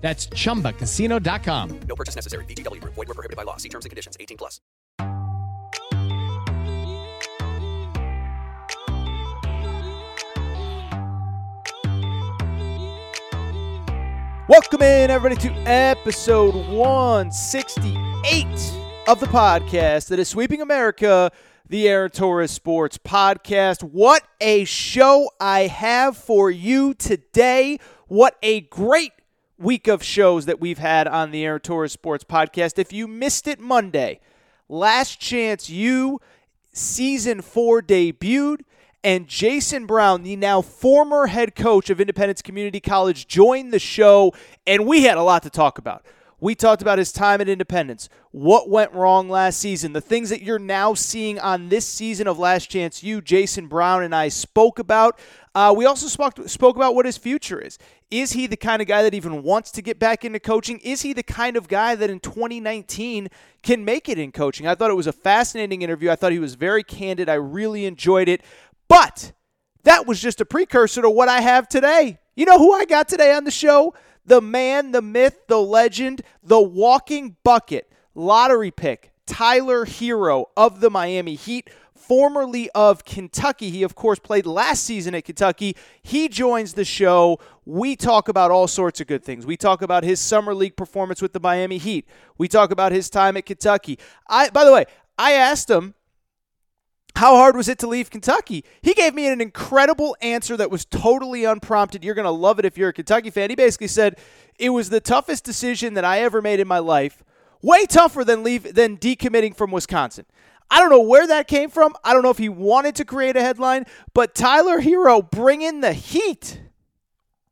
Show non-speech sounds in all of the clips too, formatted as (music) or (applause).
That's chumbacasino.com. No purchase necessary. VGW. Void were prohibited by law. See terms and conditions. 18 plus. Welcome in, everybody, to episode 168 of the podcast that is sweeping America, the Aaron Torres Sports Podcast. What a show I have for you today. What a great week of shows that we've had on the Aaron Torres Sports Podcast. If you missed it Monday, Last Chance You season four debuted, and Jason Brown, the now former head coach of Independence Community College, joined the show, and we had a lot to talk about. We talked about his time at Independence, what went wrong last season, the things that you're now seeing on this season of Last Chance You, Jason Brown and I spoke about. Uh, we also spoke, spoke about what his future is. Is he the kind of guy that even wants to get back into coaching? Is he the kind of guy that in 2019 can make it in coaching? I thought it was a fascinating interview. I thought he was very candid. I really enjoyed it. But that was just a precursor to what I have today. You know who I got today on the show? The man, the myth, the legend, the walking bucket, lottery pick, Tyler Herro of the Miami Heat, formerly of Kentucky. He, of course, played last season at Kentucky. He joins the show. We talk about all sorts of good things. We talk about his summer league performance with the Miami Heat. We talk about his time at Kentucky. I, by the way, I asked him how hard was it to leave Kentucky? He gave me an incredible answer that was totally unprompted. You're going to love it if you're a Kentucky fan. He basically said it was the toughest decision that I ever made in my life. Way tougher than leave than decommitting from Wisconsin. I don't know where that came from. I don't know if he wanted to create a headline, but Tyler Herro bringing the heat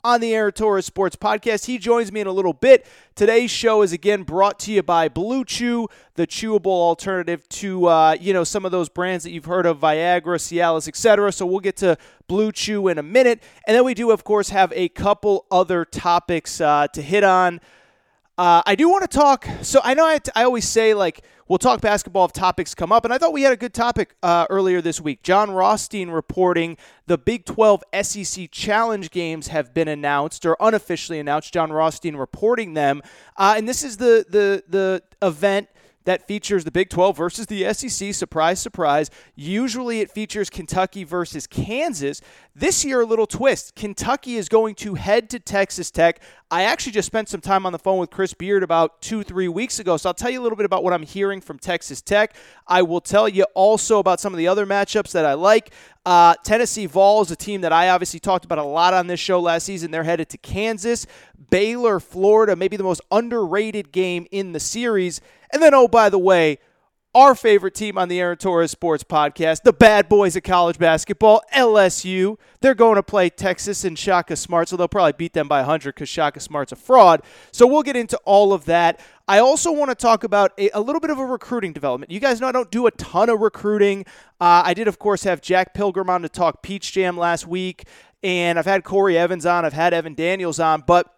on the Aaron Sports Podcast. He joins me in a little bit. Today's show is again brought to you by Blue Chew, the chewable alternative to uh, you know some of those brands that you've heard of, Viagra, Cialis, etc. So we'll get to Blue Chew in a minute, and then we do, of course, have a couple other topics uh, to hit on. Uh, I do want to talk. So I know I, I always say like we'll talk basketball if topics come up, and I thought we had a good topic uh, earlier this week. Jon Rothstein reporting the Big 12 SEC Challenge games have been announced or unofficially announced. Jon Rothstein reporting them, uh, and this is the the the event that features the Big 12 versus the SEC. Surprise, surprise. Usually it features Kentucky versus Kansas. This year, a little twist. Kentucky is going to head to Texas Tech. I actually just spent some time on the phone with Chris Beard about two, three weeks ago. So I'll tell you a little bit about what I'm hearing from Texas Tech. I will tell you also about some of the other matchups that I like. Uh, Tennessee Vols, a team that I obviously talked about a lot on this show last season. They're headed to Kansas. Baylor, Florida, maybe the most underrated game in the series. And then, oh, by the way, our favorite team on the Aaron Torres Sports Podcast, the bad boys of college basketball, LSU. They're going to play Texas and Shaka Smart, so they'll probably beat them by 100 because Shaka Smart's a fraud. So we'll get into all of that. I also want to talk about a, a, little bit of a recruiting development. You guys know I don't do a ton of recruiting. Uh, I did, of course, have Jack Pilgrim on to talk Peach Jam last week, and I've had Corey Evans on, I've had Evan Daniels on, but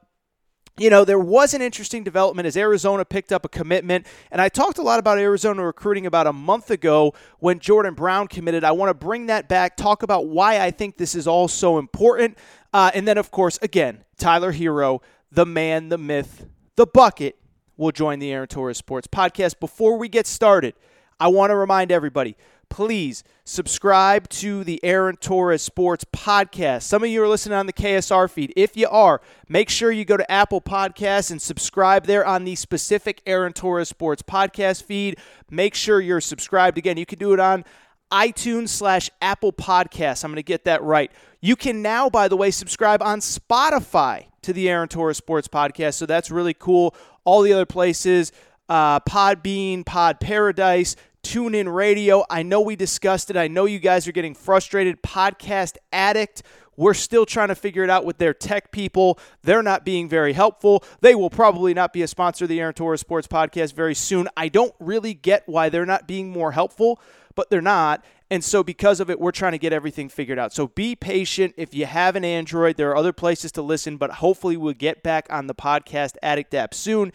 you know, there was an interesting development as Arizona picked up a commitment. And I talked a lot about Arizona recruiting about a month ago when Jordan Brown committed. I want to bring that back, talk about why I think this is all so important. Uh, and then, of course, again, Tyler Herro, the man, the myth, the bucket, will join the Aaron Torres Sports podcast. Before we get started, I want to remind everybody please subscribe to the Aaron Torres Sports Podcast. Some of you are listening on the KSR feed. If you are, make sure you go to Apple Podcasts and subscribe there on the specific Aaron Torres Sports Podcast feed. Make sure you're subscribed. Again, you can do it on iTunes slash Apple Podcasts. I'm going to get that right. You can now, by the way, subscribe on Spotify to the Aaron Torres Sports Podcast. So that's really cool. All the other places, uh, Podbean, Pod Paradise, TuneIn Radio. I know we discussed it. I know you guys are getting frustrated. Podcast Addict. We're still trying to figure it out with their tech people. They're not being very helpful. They will probably not be a sponsor of the Aaron Torres Sports Podcast very soon. I don't really get why they're not being more helpful, but they're not. And so, because of it, we're trying to get everything figured out. So, be patient. If you have an Android, there are other places to listen, but hopefully, we'll get back on the Podcast Addict app soon.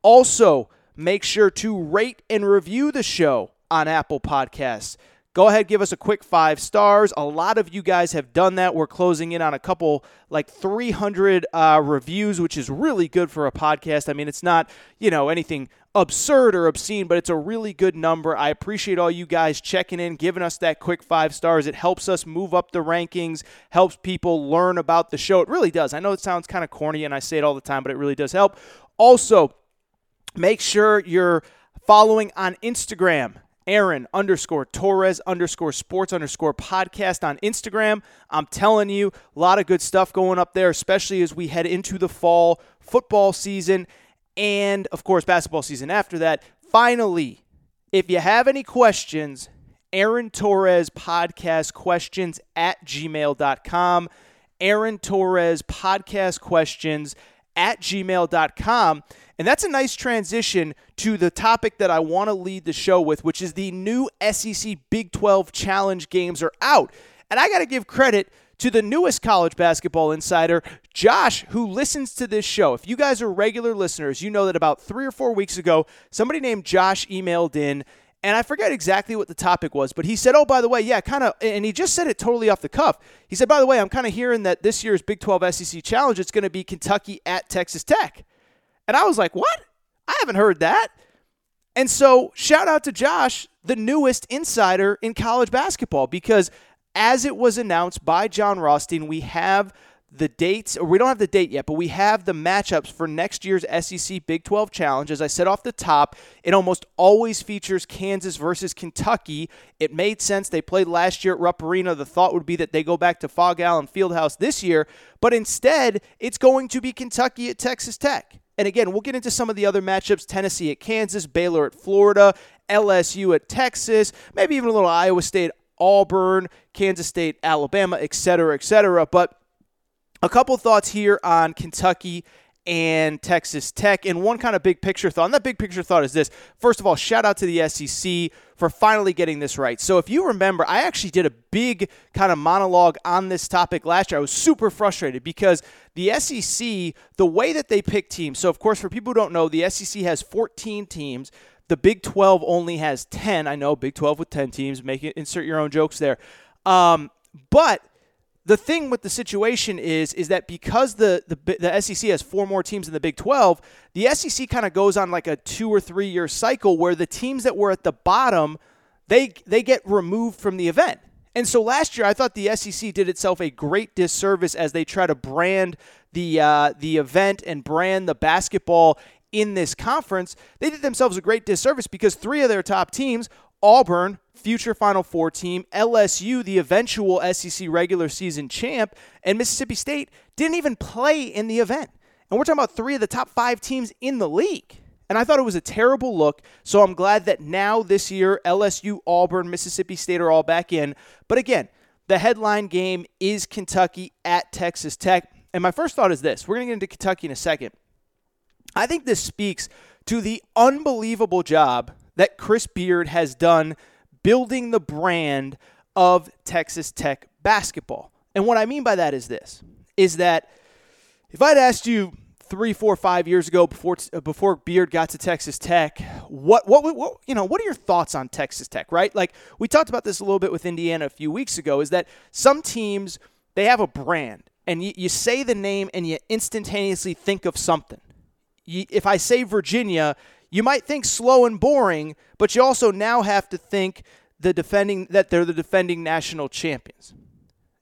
Also, make sure to rate and review the show on Apple Podcasts. Go ahead, give us a quick five stars. A lot of you guys have done that. We're closing in on a couple, like 300 uh, reviews, which is really good for a podcast. I mean, it's not, you know, anything absurd or obscene, but it's a really good number. I appreciate all you guys checking in, giving us that quick five stars. It helps us move up the rankings, helps people learn about the show. It really does. I know it sounds kind of corny and I say it all the time, but it really does help. Also, make sure you're following on Instagram Aaron underscore Torres underscore sports underscore podcast on Instagram. I'm telling you, a lot of good stuff going up there, especially as we head into the fall football season and, of course, basketball season after that. Finally, if you have any questions, Aaron Torres podcast questions at gmail.com. Aaron Torres podcast questions at gmail.com. And that's a nice transition to the topic that I want to lead the show with, which is the new SEC Big 12 Challenge games are out. And I got to give credit to the newest college basketball insider, Josh, who listens to this show. If you guys are regular listeners, you know that about three or four weeks ago, somebody named Josh emailed in and I forget exactly what the topic was, but he said, "Oh, by the way, yeah, kind of," and he just said it totally off the cuff. He said, "By the way, I'm kind of hearing that this year's Big 12 SEC Challenge it's going to be Kentucky at Texas Tech," and I was like, "What? I haven't heard that." And so, shout out to Josh, the newest insider in college basketball, because as it was announced by Jon Rothstein, we have the dates, or we don't have the date yet, but we have the matchups for next year's SEC Big 12 Challenge. As I said off the top, it almost always features Kansas versus Kentucky. It made sense. They played last year at Rupp Arena. The thought would be that they go back to Phog Allen Fieldhouse this year, but instead, it's going to be Kentucky at Texas Tech. And again, we'll get into some of the other matchups Tennessee at Kansas, Baylor at Florida, LSU at Texas, maybe even a little Iowa State, Auburn, Kansas State, Alabama, et cetera, et cetera. But a couple thoughts here on Kentucky and Texas Tech, and one kind of big picture thought. And that big picture thought is this. First of all, shout out to the SEC for finally getting this right. So, if you remember, I actually did a big kind of monologue on this topic last year. I was super frustrated because the SEC, the way that they pick teams, so of course, for people who don't know, the SEC has 14 teams. The Big 12 only has 10. I know Big 12 with 10 teams. Make it insert your own jokes there. Um, but the thing with the situation is is that because the, the the SEC has four more teams in the Big 12, the SEC kind of goes on like a 2 or 3 year cycle where the teams that were at the bottom they they get removed from the event. And so last year I thought the SEC did itself a great disservice as they try to brand the uh, the event and brand the basketball in this conference. They did themselves a great disservice because three of their top teams Auburn, future Final Four team, LSU, the eventual SEC regular season champ, and Mississippi State didn't even play in the event. And we're talking about three of the top five teams in the league. And I thought it was a terrible look. So I'm glad that now this year, LSU, Auburn, Mississippi State are all back in. But again, the headline game is Kentucky at Texas Tech. And my first thought is this we're going to get into Kentucky in a second. I think this speaks to the unbelievable job that Chris Beard has done building the brand of Texas Tech basketball. And what I mean by that is this is that if I'd asked you three, four, five years ago before uh, before Beard got to Texas Tech, what, what what you know, what are your thoughts on Texas Tech? Right, like we talked about this a little bit with Indiana a few weeks ago. Is that some teams they have a brand, and you, you say the name and you instantaneously think of something. You, if I say Virginia, you might think slow and boring, but you also now have to think the defending that they're the defending national champions.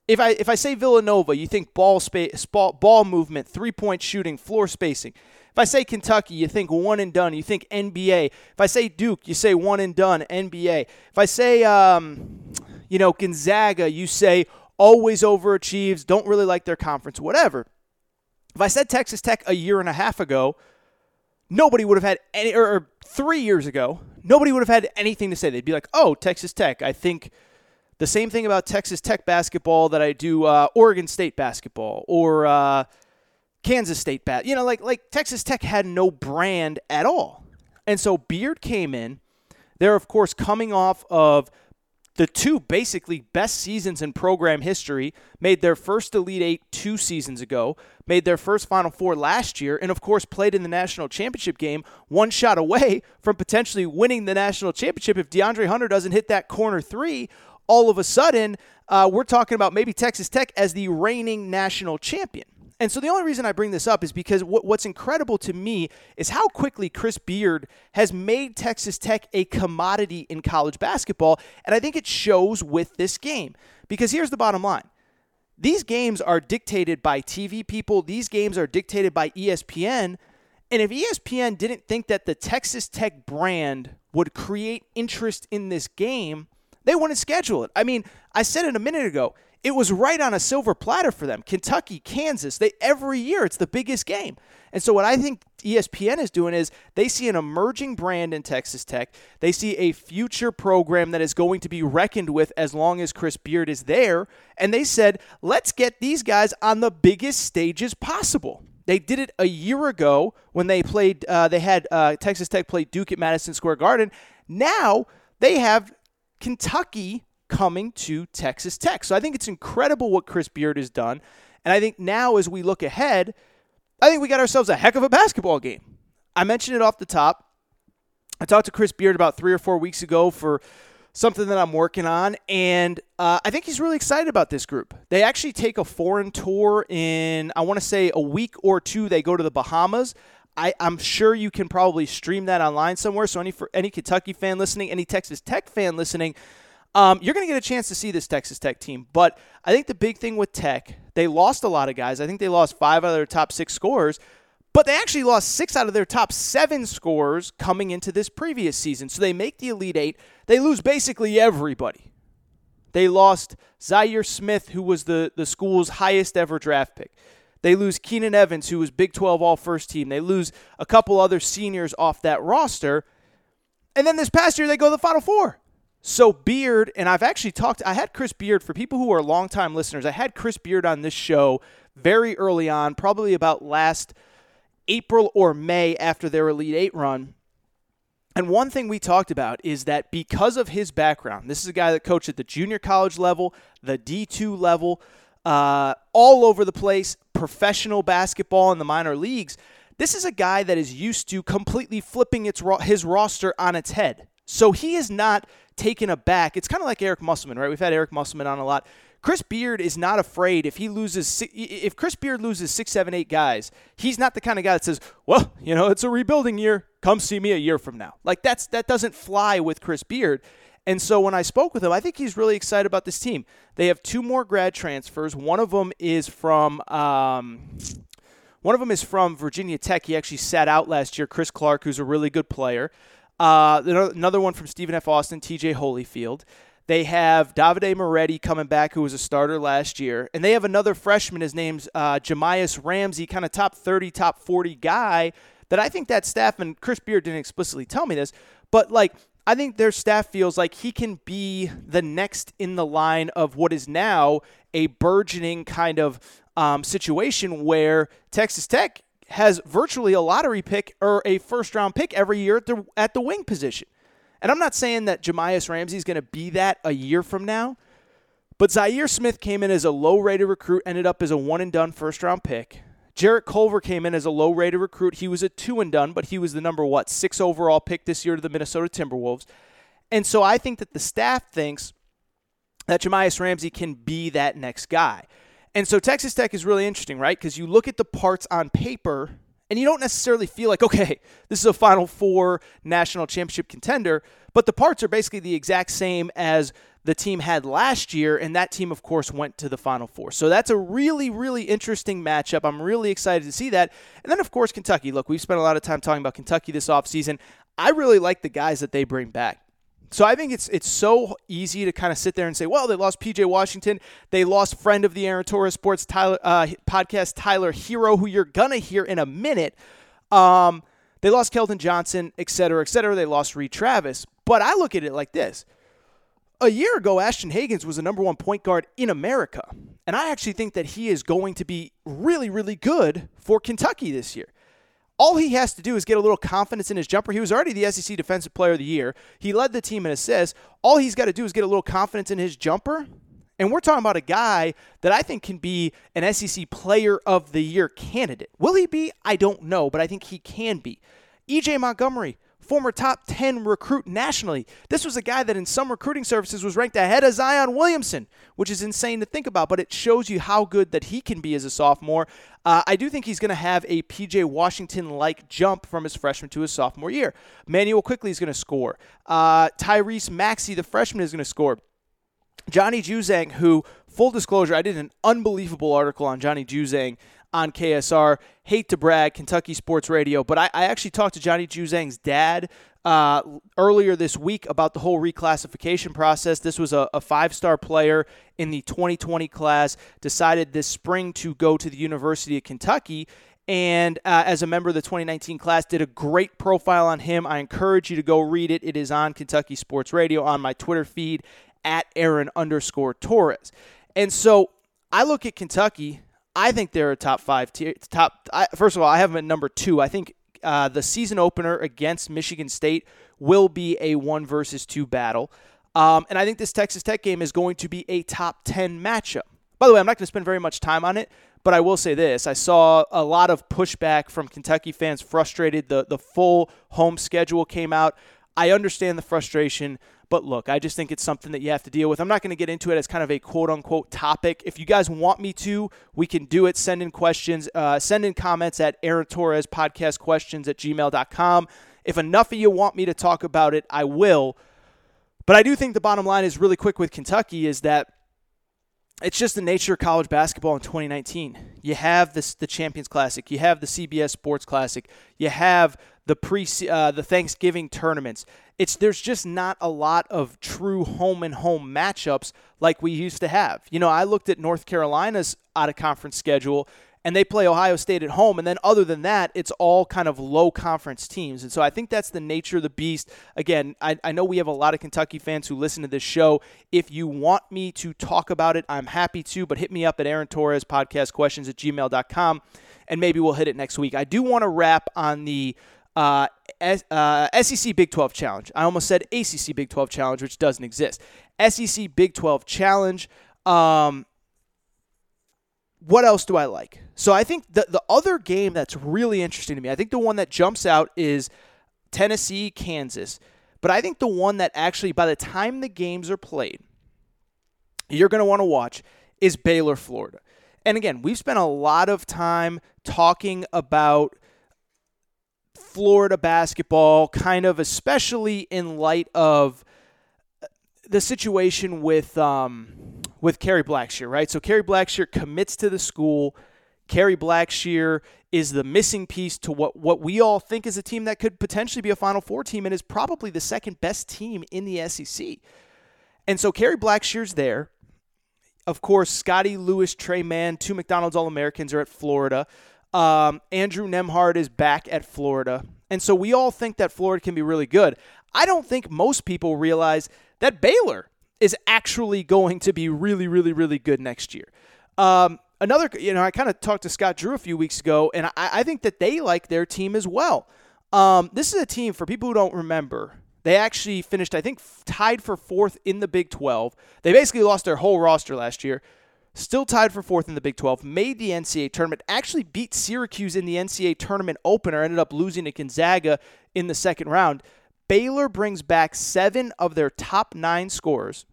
If I if I say Villanova, you think ball space, ball, ball movement, three point shooting, floor spacing. If I say Kentucky, you think one and done. You think NBA. If I say Duke, you say one and done. NBA. If I say, um, you know, Gonzaga, you say always overachieves. Don't really like their conference. Whatever. If I said Texas Tech a year and a half ago, nobody would have had any, or, or three years ago, nobody would have had anything to say. They'd be like, "Oh, Texas Tech." I think the same thing about Texas Tech basketball that I do uh, Oregon State basketball or uh, Kansas State bat. You know, like like Texas Tech had no brand at all, and so Beard came in. They're of course coming off of the two basically best seasons in program history, made their first Elite Eight two seasons ago, made their first Final Four last year, and of course played in the national championship game, one shot away (laughs) from potentially winning the national championship if DeAndre Hunter doesn't hit that corner three. All of a sudden, uh, we're talking about maybe Texas Tech as the reigning national champion. And so the only reason I bring this up is because what, what's incredible to me is how quickly Chris Beard has made Texas Tech a commodity in college basketball. And I think it shows with this game. Because here's the bottom line these games are dictated by TV people, these games are dictated by ESPN. And if ESPN didn't think that the Texas Tech brand would create interest in this game, they wouldn't schedule it. I mean, I said it a minute ago. It was right on a silver platter for them. Kentucky, Kansas, they every year it's the biggest game. And so what I think ESPN is doing is they see an emerging brand in Texas Tech. They see a future program that is going to be reckoned with as long as Chris Beard is there, and they said, "Let's get these guys on the biggest stages possible." They did it a year ago when they played. Uh, they had uh, Texas Tech play Duke at Madison Square Garden. Now they have Kentucky coming to Texas Tech. So I think it's incredible what Chris Beard has done. And I think now as we look ahead, I think we got ourselves a heck of a basketball game. I mentioned it off the top. I talked to Chris Beard about three or four weeks ago for something that I'm working on, and uh, I think he's really excited about this group. They actually take a foreign tour in, I want to say, a week or two. They go to the Bahamas. I, am sure you can probably stream that online somewhere. So any for any Kentucky fan listening, any Texas Tech fan listening, um, you're going to get a chance to see this Texas Tech team. But I think the big thing with Tech, they lost a lot of guys. I think they lost five out of their top six scorers, but they actually lost six out of their top seven scorers coming into this previous season. So they make the Elite Eight. They lose basically everybody. They lost Zhaire Smith, who was the, the school's highest ever draft pick. They lose Keenan Evans, who was Big 12 All First Team. They lose a couple other seniors off that roster. And then this past year, they go to the Final Four. So Beard, and I've actually talked, I had Chris Beard, for people who are longtime listeners, I had Chris Beard on this show very early on, probably about last April or May after their Elite Eight run. And one thing we talked about is that because of his background, this is a guy that coached at the junior college level, the D2 level, uh, all over the place, professional basketball in the minor leagues. This is a guy that is used to completely flipping its his roster on its head. So he is not taken aback. It's kind of like Eric Musselman, right? We've had Eric Musselman on a lot. Chris Beard is not afraid if he loses if Chris Beard loses six, seven, eight guys. He's not the kind of guy that says, "Well, you know, it's a rebuilding year. Come see me a year from now." Like that's that doesn't fly with Chris Beard. And so when I spoke with him, I think he's really excited about this team. They have two more grad transfers. One of them is from um, one of them is from Virginia Tech. He actually sat out last year. Chris Clark, who's a really good player. Uh, another one from Stephen F. Austin, TJ Holyfield. They have Davide Moretti coming back, who was a starter last year. And they have another freshman. His name's uh, Jahmi'us Ramsey, kind of top 30, top 40 guy that I think that staff, and Chris Beard didn't explicitly tell me this, but like, I think their staff feels like he can be the next in the line of what is now a burgeoning kind of um, situation where Texas Tech has virtually a lottery pick or a first round pick every year at the, at the wing position. And I'm not saying that Jahmi'us Ramsey is going to be that a year from now, but Zhaire Smith came in as a low rated recruit, ended up as a one and done first round pick. Jarrett Culver came in as a low rated recruit. He was a two and done, but he was the number, what, six overall pick this year to the Minnesota Timberwolves. And so I think that the staff thinks that Jahmi'us Ramsey can be that next guy. And so Texas Tech is really interesting, right? Because you look at the parts on paper And you don't necessarily feel like, (laughs) okay, this is a Final Four national championship contender, but the parts are basically the exact same as the team had last year, and that team, of course, went to the Final Four. So that's a really, really interesting matchup. I'm really excited to see that. And then, of course, Kentucky. Look, we've spent a lot of time talking about Kentucky this offseason. I really like the guys that they bring back. So I think it's it's so easy to kind of sit there and say, well, they lost PJ Washington, they lost friend of the Aaron Torres Sports Tyler, uh, podcast Tyler Herro, who you're gonna hear in a minute. Um, they lost Keldon Johnson, et cetera, et cetera. They lost Reid Travis. But I look at it like this. A year ago, Ashton Hagans was the number one point guard in America. And I actually think that he is going to be really, really good for Kentucky this year. All he has to do is get a little confidence in his jumper. He was already the SEC Defensive Player of the Year. He led the team in assists. All he's got to do is get a little confidence in his jumper. And we're talking about a guy that I think can be an SEC Player of the Year candidate. Will he be? I don't know, but I think he can be. EJ Montgomery, former top 10 recruit nationally. This was a guy that in some recruiting services was ranked ahead of Zion Williamson, which is insane to think about, but it shows you how good that he can be as a sophomore. Uh, I do think he's going to have a PJ Washington like jump from his freshman to his sophomore year. Manuel Quickley is going to score. Uh, Tyrese Maxey, the freshman, is going to score. Johnny Juzang, who, full disclosure, I did an unbelievable article on Johnny Juzang on KSR. Hate to brag, Kentucky Sports Radio, but I, I actually talked to Johnny Juzang's dad uh, earlier this week about the whole reclassification process. This was a, a five star player in the 2020 class, decided this spring to go to the University of Kentucky. And uh, as a member of the 2019 class, did a great profile on him. I encourage you to go read it. It is on Kentucky Sports Radio on my Twitter feed at Aaron underscore Torres. And so I look at Kentucky I think they're a top five tier. Top. I, first of all, I have them at number two. I think uh, the season opener against Michigan State will be a one versus two battle, um, and I think this Texas Tech game is going to be a top ten matchup. By the way, I'm not going to spend very much time on it, but I will say this: I saw a lot of pushback from Kentucky fans, frustrated. the The full home schedule came out. I understand the frustration. But look, I just think it's something that you have to deal with. I'm not going to get into it as kind of a quote unquote topic. If you guys want me to, we can do it. Send in questions, uh, send in comments at Aaron Torres podcast questions at gmail.com. If enough of you want me to talk about it, I will. But I do think the bottom line is really quick with Kentucky is that it's just the nature of college basketball in 2019. You have this the Champions Classic, you have the CBS Sports Classic, you have the pre uh, the Thanksgiving tournaments. It's there's just not a lot of true home and home matchups like we used to have. You know, I looked at North Carolina's out of conference schedule and they play Ohio State at home. And then, other than that, it's all kind of low conference teams. And so I think that's the nature of the beast. Again, I, I, know we have a lot of Kentucky fans who listen to this show. If you want me to talk about it, I'm happy to, but hit me up at Aaron Torres podcast questions at gmail.com and maybe we'll hit it next week. I do want to wrap on the uh, S- uh, SEC Big 12 Challenge. I almost said ACC Big 12 Challenge, which doesn't exist. SEC Big 12 Challenge. Um, what else do I like? So I think the the other game that's really interesting to me, I think the one that jumps out is Tennessee, Kansas. But I think the one that actually, by the time the games are played, you're going to want to watch is Baylor, Florida. And again, we've spent a lot of time talking about Florida basketball, kind of especially in light of the situation with um, with Kerry Blackshear, right? So Kerry Blackshear commits to the school. Kerry Blackshear is the missing piece to what, what we all think is a team that could potentially be a Final Four team and is probably the second best team in the SEC. And so Kerry Blackshear's there. Of course, Scottie Lewis, Tre Mann, two McDonald's All Americans are at Florida. Um, Andrew Nembhard is back at Florida. And so we all think that Florida can be really good. I don't think most people realize that Baylor is actually going to be really, really, really good next year. Um, another, you know, I kind of talked to Scott Drew a few weeks ago, and I, I think that they like their team as well. Um, this is a team, for people who don't remember, they actually finished, I think, tied for fourth in the Big 12. They basically lost their whole roster last year still tied for fourth in the Big 12, made the NCAA tournament, actually beat Syracuse in the NCAA tournament opener, ended up losing to Gonzaga in the second round. Baylor brings back seven of their top nine scorers.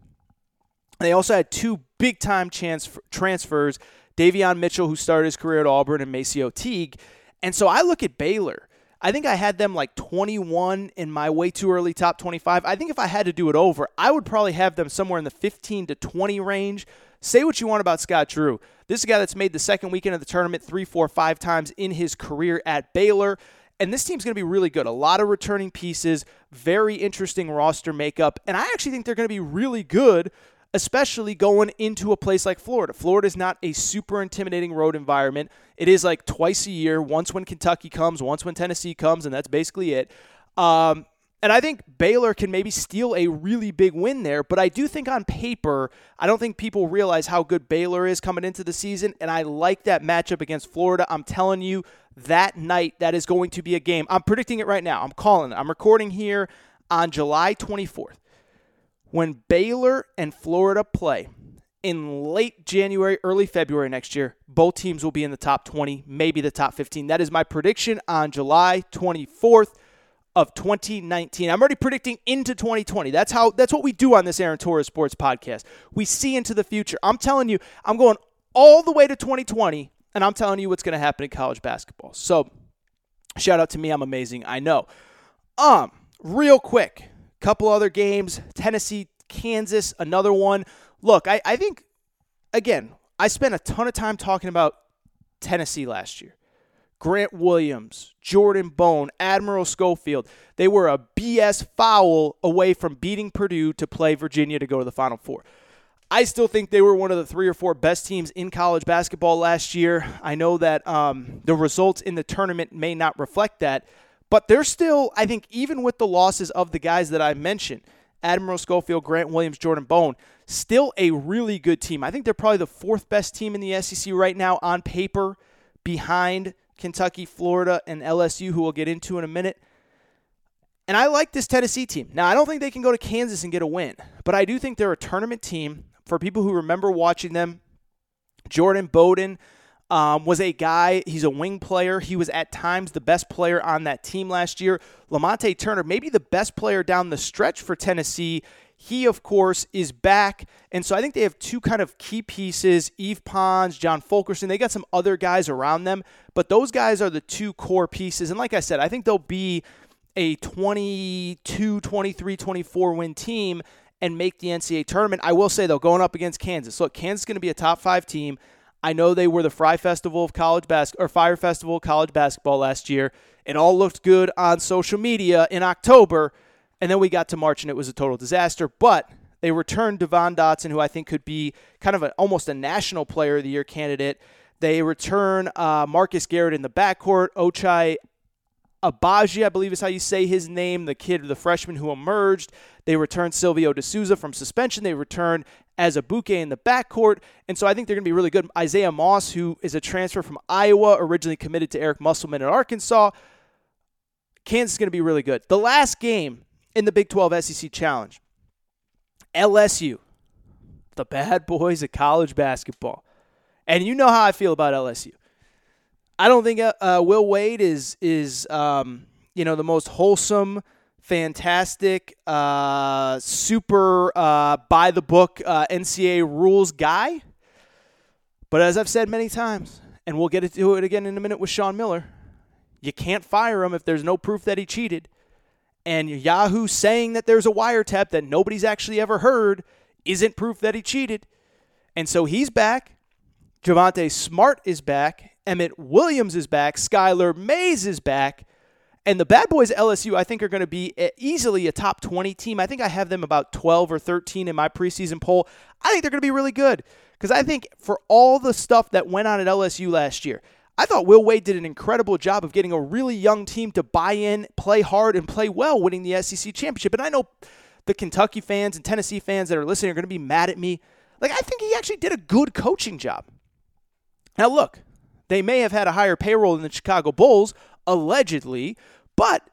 They also had two big time chance transfers Davion Mitchell, who started his career at Auburn, and MaCio Teague. And so I look at Baylor. I think I had them like 21 in my way too early top 25. I think if I had to do it over, I would probably have them somewhere in the 15 to 20 range. Say what you want about Scott Drew. This is a guy that's made the second weekend of the tournament three, four, five times in his career at Baylor. And this team's going to be really good. A lot of returning pieces, very interesting roster makeup. And I actually think they're going to be really good, especially going into a place like Florida. Florida is not a super intimidating road environment. It is like twice a year, once when Kentucky comes, once when Tennessee comes, and that's basically it. Um, and I think Baylor can maybe steal a really big win there, but I do think on paper, I don't think people realize how good Baylor is coming into the season, and I like that matchup against Florida. I'm telling you, that night, that is going to be a game. I'm predicting it right now. I'm calling it. I'm recording here on July 24th. When Baylor and Florida play in late January, early February next year, both teams will be in the top 20, maybe the top 15. That is my prediction on July 24th of 2019. I'm already predicting into 2020. That's how that's what we do on this Aaron Torres Sports podcast. We see into the future. I'm telling you, I'm going all the way to 2020 and I'm telling you what's going to happen in college basketball. So, shout out to me, I'm amazing. I know. Um, real quick, couple other games, Tennessee, Kansas, another one. Look, I, I think again, I spent a ton of time talking about Tennessee last year. Grant Williams, Jordan Bone, Admiral Schofield. They were a BS foul away from beating Purdue to play Virginia to go to the Final Four. I still think they were one of the three or four best teams in college basketball last year. I know that um, the results in the tournament may not reflect that, but they're still, I think, even with the losses of the guys that I mentioned, Admiral Schofield, Grant Williams, Jordan Bone, still a really good team. I think they're probably the fourth best team in the SEC right now on paper, behind Kentucky, Florida, and LSU, who we'll get into in a minute. And I like this Tennessee team. Now, I don't think they can go to Kansas and get a win, but I do think they're a tournament team. For people who remember watching them, Jordan Bowden um, was a guy, he's a wing player. He was at times the best player on that team last year. Lamonte Turner, maybe the best player down the stretch for Tennessee. He, of course, is back. And so I think they have two kind of key pieces Yves Pons, John Fulkerson. They got some other guys around them, but those guys are the two core pieces. And like I said, I think they'll be a 22, 23, 24 win team and make the NCAA tournament. I will say, though, going up against Kansas. Look, Kansas is going to be a top five team. I know they were the Fry Festival of college basketball or Fire Festival of college basketball last year. It all looked good on social media in October, and then we got to March and it was a total disaster. But they returned Devon Dotson, who I think could be kind of a, almost a national player of the year candidate. They return uh, Marcus Garrett in the backcourt, Ochai Agbaji, I believe is how you say his name, the kid, the freshman who emerged. They returned Silvio De Sousa from suspension. They returned Azubuike in the backcourt. And so I think they're going to be really good. Isaiah Moss, who is a transfer from Iowa, originally committed to Eric Musselman at Arkansas. Kansas is going to be really good. The last game in the Big 12 SEC Challenge, LSU, the bad boys of college basketball. And you know how I feel about LSU. I don't think uh, uh, Will Wade is is um, you know the most wholesome, fantastic, uh, super uh, by the book uh, NCAA rules guy. But as I've said many times, and we'll get into it again in a minute with Sean Miller, you can't fire him if there's no proof that he cheated. And Yahoo saying that there's a wiretap that nobody's actually ever heard isn't proof that he cheated. And so he's back. Javonte Smart is back. Emmett Williams is back. Skylar Mays is back. And the Bad Boys LSU, I think, are going to be easily a top 20 team. I think I have them about 12 or 13 in my preseason poll. I think they're going to be really good because I think for all the stuff that went on at LSU last year, I thought Will Wade did an incredible job of getting a really young team to buy in, play hard, and play well, winning the SEC championship. And I know the Kentucky fans and Tennessee fans that are listening are going to be mad at me. Like, I think he actually did a good coaching job. Now, look, they may have had a higher payroll than the Chicago Bulls, allegedly, but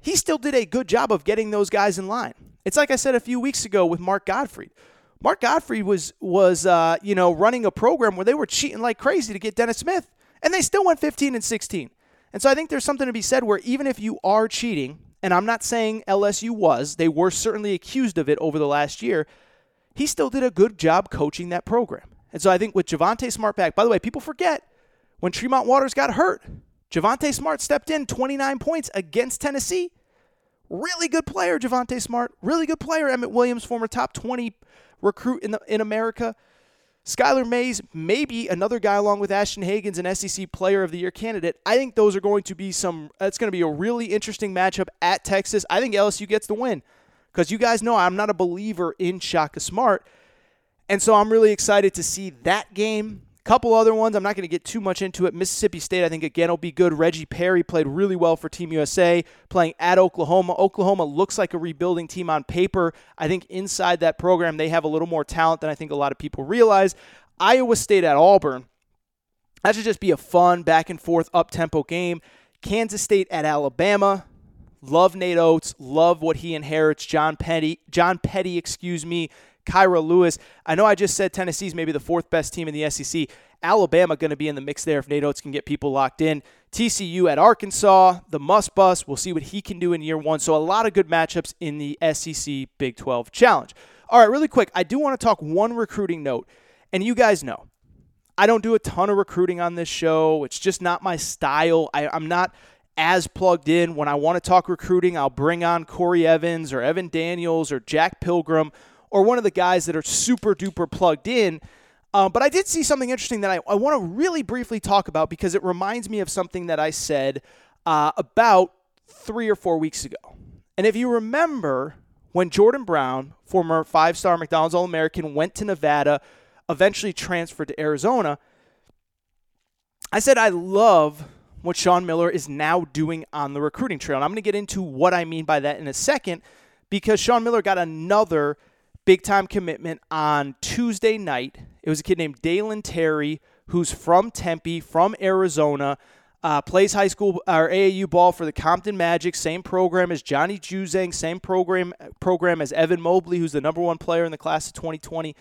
he still did a good job of getting those guys in line. It's like I said a few weeks ago with Mark Gottfried. Mark Gottfried was was uh, you know running a program where they were cheating like crazy to get Dennis Smith, and they still went 15 and 16. And so I think there's something to be said where even if you are cheating, and I'm not saying LSU was, they were certainly accused of it over the last year. He still did a good job coaching that program. And so I think with Javonte Smart back, by the way, people forget when Tremont Waters got hurt, Javonte Smart stepped in 29 points against Tennessee. Really good player, Javonte Smart. Really good player, Emmett Williams, former top 20 recruit in the in America. Skylar Mays, maybe another guy along with Ashton Hagans, an SEC Player of the Year candidate. I think those are going to be some. It's going to be a really interesting matchup at Texas. I think LSU gets the win because you guys know I'm not a believer in Shaka Smart, and so I'm really excited to see that game. Couple other ones. I'm not going to get too much into it. Mississippi State, I think again will be good. Reggie Perry played really well for Team USA, playing at Oklahoma. Oklahoma looks like a rebuilding team on paper. I think inside that program they have a little more talent than I think a lot of people realize. Iowa State at Auburn. That should just be a fun back and forth up tempo game. Kansas State at Alabama. Love Nate Oats. Love what he inherits. John Petty. John Petty, excuse me. Kira Lewis. I know I just said Tennessee's maybe the fourth best team in the SEC. Alabama going to be in the mix there if Nate Oats can get people locked in. TCU at Arkansas, the Muss Bus. We'll see what he can do in year one. So a lot of good matchups in the SEC Big 12 Challenge. All right, really quick, I do want to talk one recruiting note. And you guys know, I don't do a ton of recruiting on this show. It's just not my style. I, I'm not as plugged in. When I want to talk recruiting, I'll bring on Corey Evans or Evan Daniels or Jack Pilgrim or one of the guys that are super duper plugged in. Uh, but I did see something interesting that I, I want to really briefly talk about because it reminds me of something that I said uh, about three or four weeks ago. And if you remember, when Jordan Brown, former five star McDonald's All American, went to Nevada, eventually transferred to Arizona, I said I love what Sean Miller is now doing on the recruiting trail. And I'm going to get into what I mean by that in a second because Sean Miller got another big time commitment on Tuesday night. It was a kid named Dalen Terry, who's from Tempe, from Arizona. Uh, plays high school or AAU ball for the Compton Magic, same program as Johnny Juzang, same program program as Evan Mobley, who's the number one player in the class of 2020.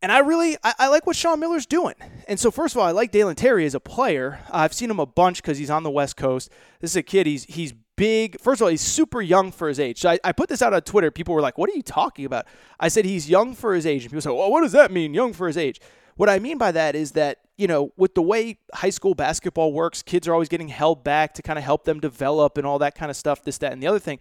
And I really I, I like what Sean Miller's doing. And so first of all, I like Dalen Terry as a player. Uh, I've seen him a bunch because he's on the West Coast. This is a kid. He's he's big. First of all, he's super young for his age. So I, I, put this out on Twitter. People were like, "What are you talking about?" I said he's young for his age, and people say, "Well, what does that mean, young for his age?" What I mean by that is that you know, with the way high school basketball works, kids are always getting held back to kind of help them develop and all that kind of stuff. This, that, and the other thing.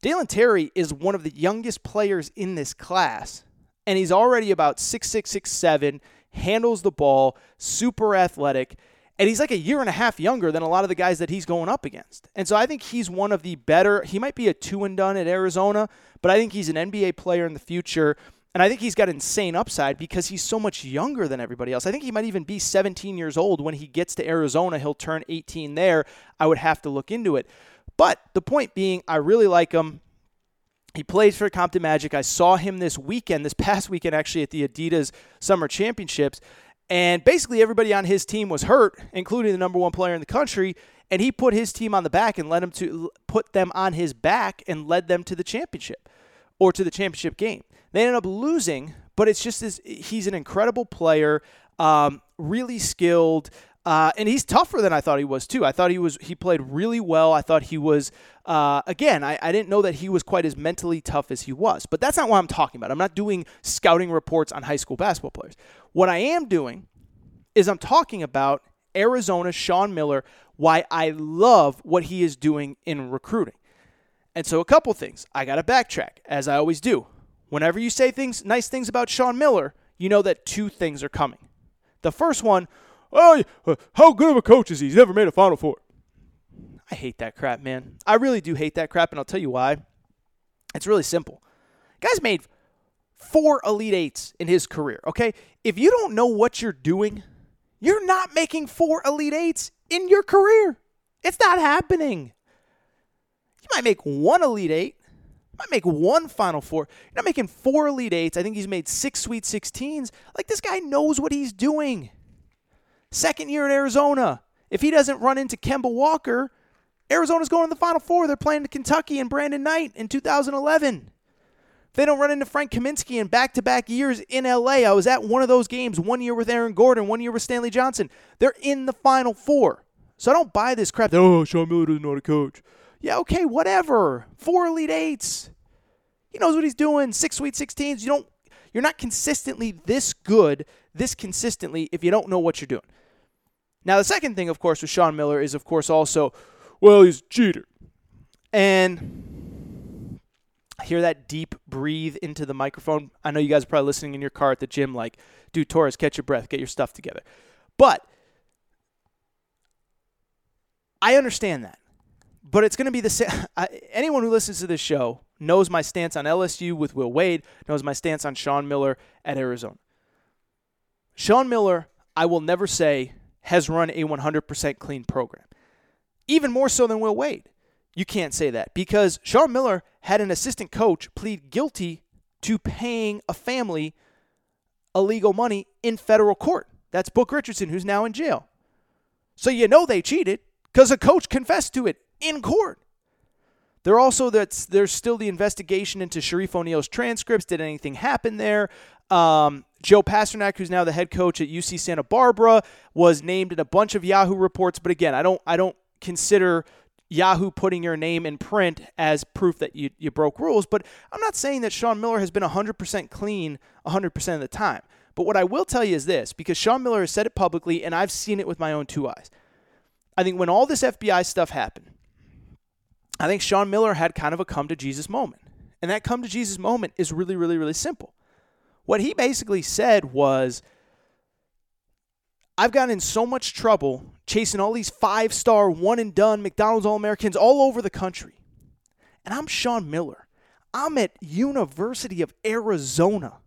Dalen Terry is one of the youngest players in this class, and he's already about six six six seven. Handles the ball, super athletic and he's like a year and a half younger than a lot of the guys that he's going up against. And so I think he's one of the better. He might be a two and done at Arizona, but I think he's an NBA player in the future. And I think he's got insane upside because he's so much younger than everybody else. I think he might even be 17 years old when he gets to Arizona. He'll turn 18 there. I would have to look into it. But the point being, I really like him. He plays for Compton Magic. I saw him this weekend, this past weekend, actually, at the Adidas Summer Championships. And basically, everybody on his team was hurt, including the number one player in the country. And he put his team on the back and led him to put them on his back and led them to the championship or to the championship game. They ended up losing, but it's just this. He's an incredible player, um, really skilled. Uh, and he's tougher than I thought he was too. I thought he was he played really well. I thought he was uh, again. I, I didn't know that he was quite as mentally tough as he was. But that's not what I'm talking about. I'm not doing scouting reports on high school basketball players. What I am doing is I'm talking about Arizona Sean Miller. Why I love what he is doing in recruiting. And so a couple things. I got to backtrack as I always do. Whenever you say things nice things about Sean Miller, you know that two things are coming. The first one oh, uh, how good of a coach is he? He's never made a Final Four. I hate that crap, man. I really do hate that crap, and I'll tell you why. It's really simple. Guy's made four Elite Eights in his career, okay? If you don't know what you're doing, you're not making four Elite Eights in your career. It's not happening. You might make one Elite Eight, you might make one Final Four. You're not making four Elite Eights. I think he's made six Sweet 16s. Like, this guy knows what he's doing. Second year at Arizona. If he doesn't run into Kemba Walker, Arizona's going to the Final Four. They're playing Kentucky and Brandon Knight in 2011. If they don't run into Frank Kaminsky in back to back years in LA, I was at one of those games one year with Aaron Gordon, one year with Stanley Johnson. They're in the Final Four. So I don't buy this crap. Oh, Sean Miller doesn't know how to coach. Yeah, okay, whatever. Four Elite Eights. He knows what he's doing. Six Sweet 16s. You don't. You're not consistently this good, this consistently, if you don't know what you're doing. Now, the second thing, of course, with Sean Miller is, of course, also, well, he's a cheater. And I hear that deep breathe into the microphone. I know you guys are probably listening in your car at the gym, like, dude, Torres, catch your breath, get your stuff together. But I understand that. But it's going to be the same. (laughs) Anyone who listens to this show knows my stance on LSU with Will Wade, knows my stance on Sean Miller at Arizona. Sean Miller, I will never say, has run a 100% clean program. Even more so than Will Wade. You can't say that because Sean Miller had an assistant coach plead guilty to paying a family illegal money in federal court. That's Book Richardson, who's now in jail. So you know they cheated because a coach confessed to it in court. There also that's there's still the investigation into Shareef O'Neal's transcripts. Did anything happen there? Um, Joe Pasternack, who's now the head coach at UC Santa Barbara, was named in a bunch of Yahoo reports. But again, I don't I don't consider Yahoo putting your name in print as proof that you, you broke rules. But I'm not saying that Sean Miller has been 100% clean 100% of the time. But what I will tell you is this because Sean Miller has said it publicly, and I've seen it with my own two eyes. I think when all this FBI stuff happened, I think Sean Miller had kind of a come to Jesus moment. And that come to Jesus moment is really, really, really simple. What he basically said was, I've gotten in so much trouble chasing all these five star, one and done McDonald's All Americans all over the country. And I'm Sean Miller. I'm at University of Arizona.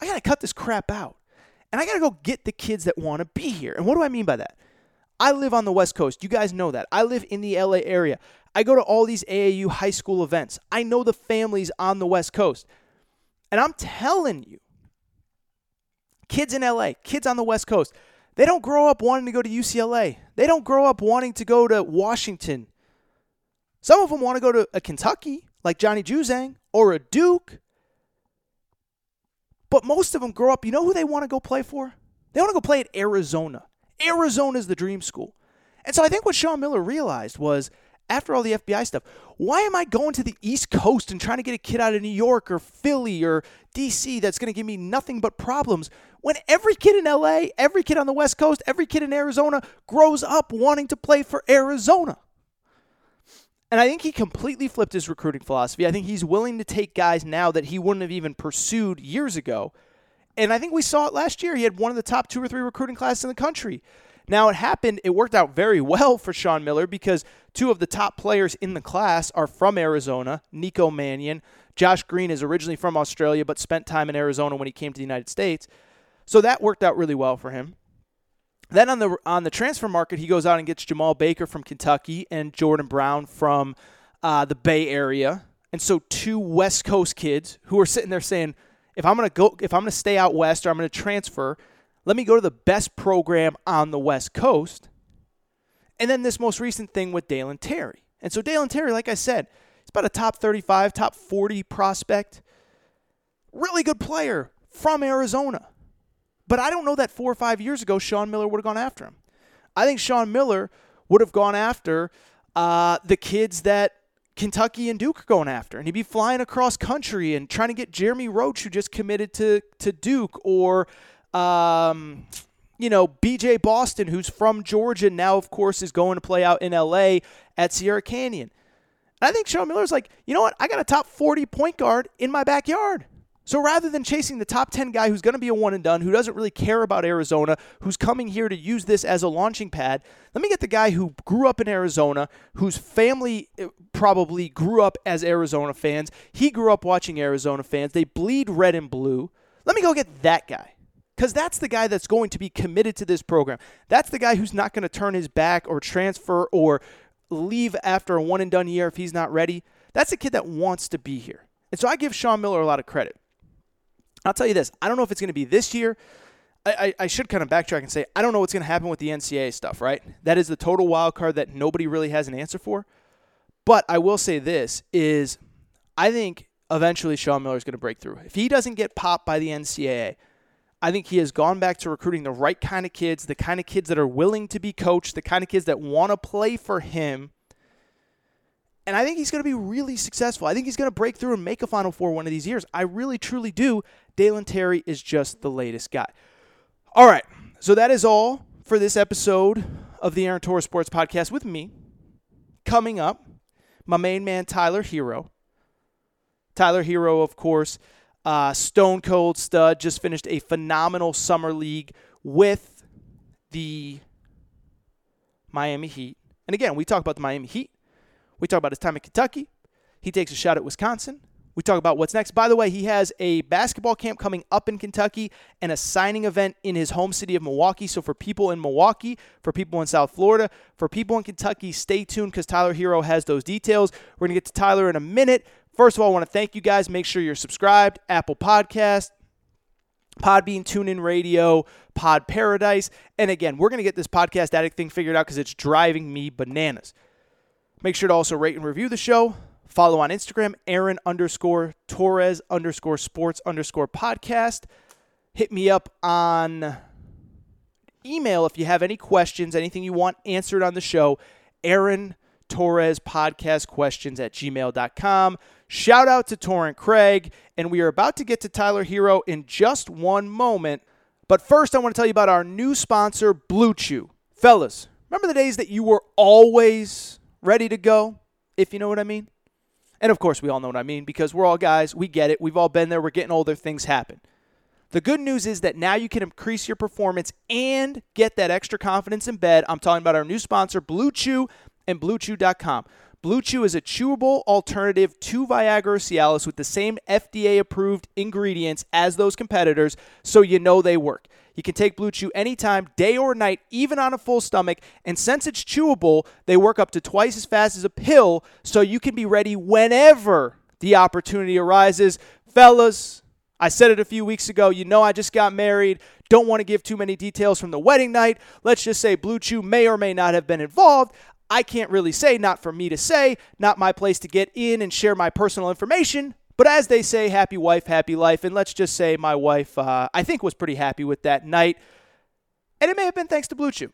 I got to cut this crap out. And I got to go get the kids that want to be here. And what do I mean by that? I live on the West Coast. You guys know that. I live in the LA area. I go to all these AAU high school events. I know the families on the West Coast. And I'm telling you, kids in LA, kids on the West Coast, they don't grow up wanting to go to UCLA. They don't grow up wanting to go to Washington. Some of them want to go to a Kentucky, like Johnny Juzang, or a Duke. But most of them grow up, you know who they want to go play for? They want to go play at Arizona. Arizona is the dream school. And so I think what Sean Miller realized was after all the FBI stuff, why am I going to the East Coast and trying to get a kid out of New York or Philly or DC that's going to give me nothing but problems when every kid in LA, every kid on the West Coast, every kid in Arizona grows up wanting to play for Arizona? And I think he completely flipped his recruiting philosophy. I think he's willing to take guys now that he wouldn't have even pursued years ago. And I think we saw it last year. He had one of the top two or three recruiting classes in the country. Now, it happened, it worked out very well for Sean Miller because two of the top players in the class are from Arizona Nico Mannion. Josh Green is originally from Australia but spent time in Arizona when he came to the United States. So that worked out really well for him. Then on the on the transfer market, he goes out and gets Jemarl Baker from Kentucky and Jordan Brown from uh, the Bay Area. And so two West Coast kids who are sitting there saying, if I'm gonna go, if I'm gonna stay out west or I'm gonna transfer, let me go to the best program on the West Coast. And then this most recent thing with Dalen Terry. And so Dalen Terry, like I said, he's about a top 35, top 40 prospect. Really good player from Arizona. But I don't know that four or five years ago Sean Miller would have gone after him. I think Sean Miller would have gone after uh, the kids that Kentucky and Duke are going after. And he'd be flying across country and trying to get Jeremy Roach, who just committed to, to Duke, or um, you know, BJ Boston, who's from Georgia, now, of course, is going to play out in LA at Sierra Canyon. And I think Sean Miller's like, you know what? I got a top 40 point guard in my backyard. So rather than chasing the top 10 guy who's going to be a one and done, who doesn't really care about Arizona, who's coming here to use this as a launching pad, let me get the guy who grew up in Arizona, whose family eh, probably grew up as Arizona fans. He grew up watching Arizona fans. They bleed red and blue. Let me go get that guy because that's the guy that's going to be committed to this program. That's the guy who's not going to turn his back or transfer or leave after a one and done year if he's not ready. That's a kid that wants to be here. And so I give Sean Miller a lot of credit. I'll tell you this I don't know if it's going to be this year. I, I, I should kind of backtrack and say I don't know what's going to happen with the NCAA stuff, right? That is the total wild card that nobody really has an answer for. But I will say this is I think eventually Sean Miller is going to break through. If he doesn't get popped by the NCAA, I think he has gone back to recruiting the right kind of kids, the kind of kids that are willing to be coached, the kind of kids that want to play for him. And I think he's going to be really successful. I think he's going to break through and make a Final Four one of these years. I really, truly do. Dalen Terry is just the latest guy. All right. So that is all for this episode of the Aaron Torres Sports Podcast with me. Coming up, my main man, Tyler Herro. Tyler Herro, of course, uh, stone cold stud, just finished a phenomenal summer league with the Miami Heat. And again, we talk about the Miami Heat. We talk about his time in Kentucky. He takes a shot at Wisconsin. We talk about what's next. By the way, he has a basketball camp coming up in Kentucky and a signing event in his home city of Milwaukee. So, for people in Milwaukee, for people in South Florida, for people in Kentucky, stay tuned because Tyler Herro has those details. We're going to get to Tyler in a minute. First of all, I want to thank you guys. Make sure you're subscribed. Apple Podcast, Podbean, TuneIn Radio, Pod Paradise. And again, we're going to get this podcast addict thing figured out because it's driving me bananas. Make sure to also rate and review the show. Follow on Instagram, Aaron underscore Torres underscore sports underscore podcast. Hit me up on email if you have any questions, anything you want answered on the show. Aaron Torres podcast questions at gmail.com. Shout out to Torrent Craig. And we are about to get to Tyler Herro in just one moment. But first, I want to tell you about our new sponsor, Blue Chew. Fellas, remember the days that you were always ready to go, if you know what I mean? And of course, we all know what I mean because we're all guys. We get it. We've all been there. We're getting older. Things happen. The good news is that now you can increase your performance and get that extra confidence in bed. I'm talking about our new sponsor, Blue Chew and BlueChew.com. Blue Chew is a chewable alternative to Viagra or Cialis with the same FDA approved ingredients as those competitors, so you know they work. You can take Blue Chew anytime, day or night, even on a full stomach. And since it's chewable, they work up to twice as fast as a pill, so you can be ready whenever the opportunity arises. Fellas, I said it a few weeks ago. You know, I just got married. Don't want to give too many details from the wedding night. Let's just say Blue Chew may or may not have been involved. I can't really say, not for me to say, not my place to get in and share my personal information. But as they say, happy wife, happy life. And let's just say my wife, uh, I think, was pretty happy with that night. And it may have been thanks to Blue Chew.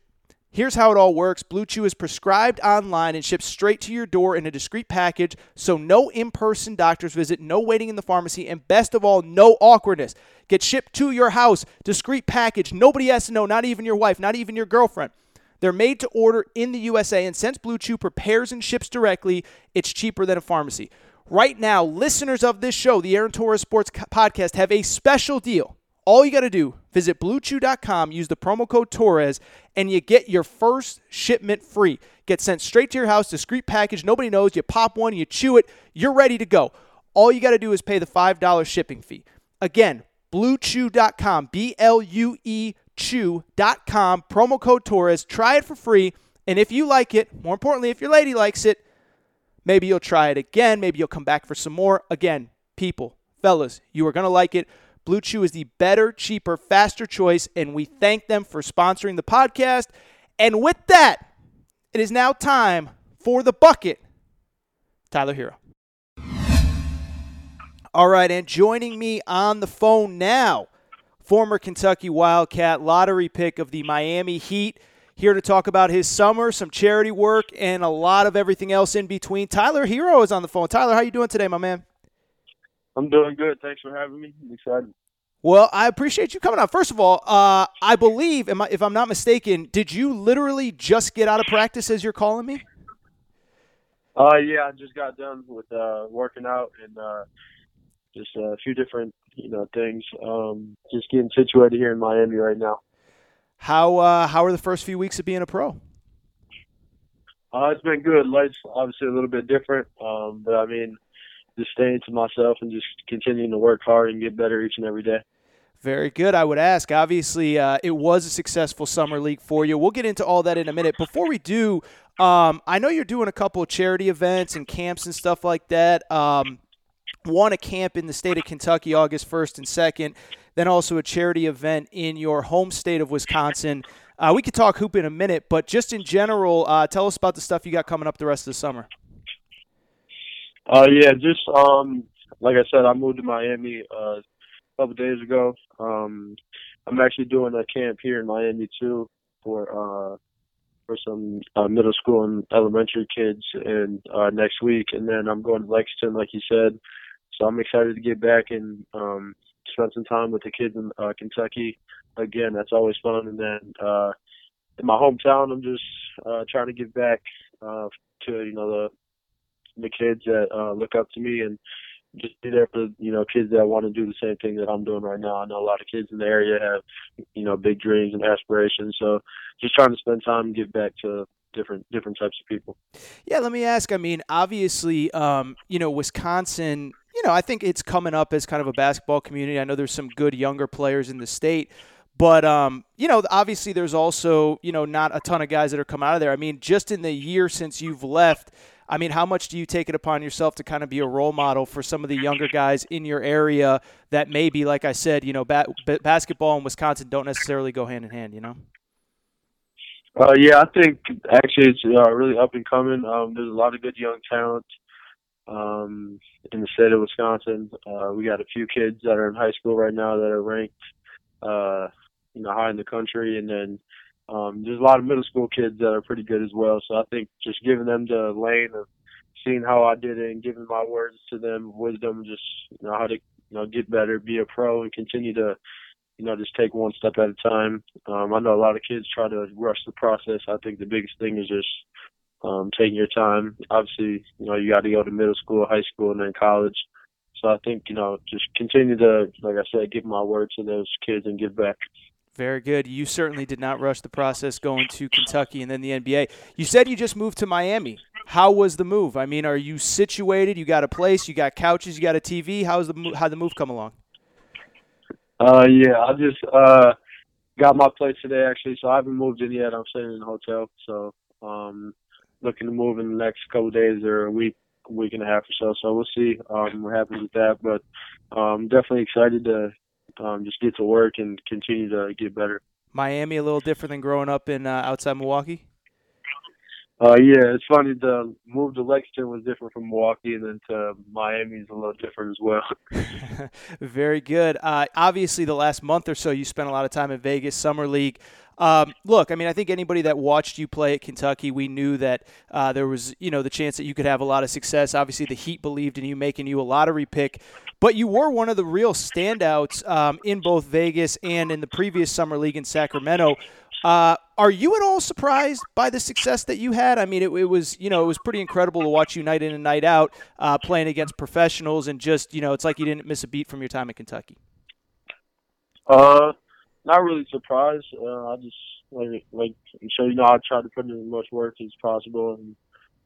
Here's how it all works Blue Chew is prescribed online and shipped straight to your door in a discreet package, so no in person doctor's visit, no waiting in the pharmacy, and best of all, no awkwardness. Get shipped to your house, discreet package. Nobody has to know, not even your wife, not even your girlfriend. They're made to order in the USA, and since Blue Chew prepares and ships directly, it's cheaper than a pharmacy. Right now, listeners of this show, the Aaron Torres Sports Podcast, have a special deal. All you got to do, visit bluechew.com, use the promo code Torres, and you get your first shipment free. Get sent straight to your house, discreet package. Nobody knows. You pop one, you chew it, you're ready to go. All you got to do is pay the $5 shipping fee. Again, bluechew.com, B L U E chew.com, promo code Torres. Try it for free. And if you like it, more importantly, if your lady likes it, maybe you'll try it again. Maybe you'll come back for some more. Again, people, fellas, you are going to like it. Blue Chew is the better, cheaper, faster choice, and we thank them for sponsoring the podcast. And with that, it is now time for the bucket. Tyler Herro. All right, and joining me on the phone now, former Kentucky Wildcat lottery pick of the Miami Heat, here to talk about his summer, some charity work, and a lot of everything else in between. Tyler Herro is on the phone. Tyler, how you doing today, my man? I'm doing good. Thanks for having me. I'm excited. Well, I appreciate you coming on. First of all, uh, I believe, if I'm not mistaken, did you literally just get out of practice as you're calling me? Uh, yeah, I just got done with uh, working out and uh, just a few different, you know, things. Um, just getting situated here in Miami right now. How uh, how are the first few weeks of being a pro? Uh, it's been good. Life's obviously a little bit different, um, but I mean, just staying to myself and just continuing to work hard and get better each and every day. Very good. I would ask. Obviously, uh, it was a successful summer league for you. We'll get into all that in a minute. Before we do, um, I know you're doing a couple of charity events and camps and stuff like that. Um, one a camp in the state of Kentucky, August 1st and 2nd, then also a charity event in your home state of Wisconsin. Uh, we could talk hoop in a minute, but just in general, uh, tell us about the stuff you got coming up the rest of the summer. Uh, yeah, just um, like I said, I moved to Miami uh, a couple days ago. Um, I'm actually doing a camp here in Miami too for uh, for some uh, middle school and elementary kids, and uh, next week, and then I'm going to Lexington, like you said. So I'm excited to get back and um, spend some time with the kids in uh, Kentucky. Again, that's always fun. And then uh, in my hometown. I'm just uh, trying to give back uh, to you know the the kids that uh, look up to me and just be there for you know kids that want to do the same thing that I'm doing right now. I know a lot of kids in the area have you know big dreams and aspirations, so just trying to spend time and give back to different different types of people. Yeah, let me ask. I mean, obviously, um, you know, Wisconsin. Know, I think it's coming up as kind of a basketball community. I know there's some good younger players in the state. But um, you know, obviously, there's also you know not a ton of guys that are coming out of there. I mean, just in the year since you've left, I mean, how much do you take it upon yourself to kind of be a role model for some of the younger guys in your area that maybe, like I said, you know, ba- basketball and Wisconsin don't necessarily go hand in hand. You know. Uh, yeah, I think actually it's uh, really up and coming. Um, there's a lot of good young talent um, in the state of Wisconsin. Uh, we got a few kids that are in high school right now that are ranked uh, you know, high in the country. And then um, there's a lot of middle school kids that are pretty good as well. So I think just giving them the lane of seeing how I did it and giving my words to them, wisdom, just you know how to you know get better, be a pro, and continue to you know just take one step at a time. Um, I know a lot of kids try to rush the process. I think the biggest thing is just um, taking your time. Obviously, you know you got to go to middle school, high school, and then college. So I think you know just continue to, like I said, give my word to those kids and give back. Very good. You certainly did not rush the process going to Kentucky and then the NBA. You said you just moved to Miami. How was the move? I mean, are you situated? You got a place? You got couches? You got a TV? How's the how the move come along? Uh, yeah, I just uh got my place today actually, so I haven't moved in yet. I'm staying in a hotel, so um looking to move in the next couple days or a week week and a half or so. So we'll see um, what happens with that. But um, definitely excited to um, just get to work and continue to get better. Miami a little different than growing up in uh, outside Milwaukee. Uh, yeah, it's funny. The move to Lexington was different from Milwaukee, and then to Miami is a little different as well. (laughs) Very good. Uh, obviously, the last month or so, you spent a lot of time in Vegas Summer League. Um, look, I mean, I think anybody that watched you play at Kentucky, we knew that uh, there was, you know, the chance that you could have a lot of success. Obviously, the Heat believed in you, making you a lottery pick. But you were one of the real standouts um, in both Vegas and in the previous summer league in Sacramento. Uh, are you at all surprised by the success that you had? I mean, it, it, was you know it was pretty incredible to watch you night in and night out uh, playing against professionals, and just you know it's like you didn't miss a beat from your time at Kentucky. Uh, not really surprised. Uh, I just like like so you know I try to put in as much work as possible and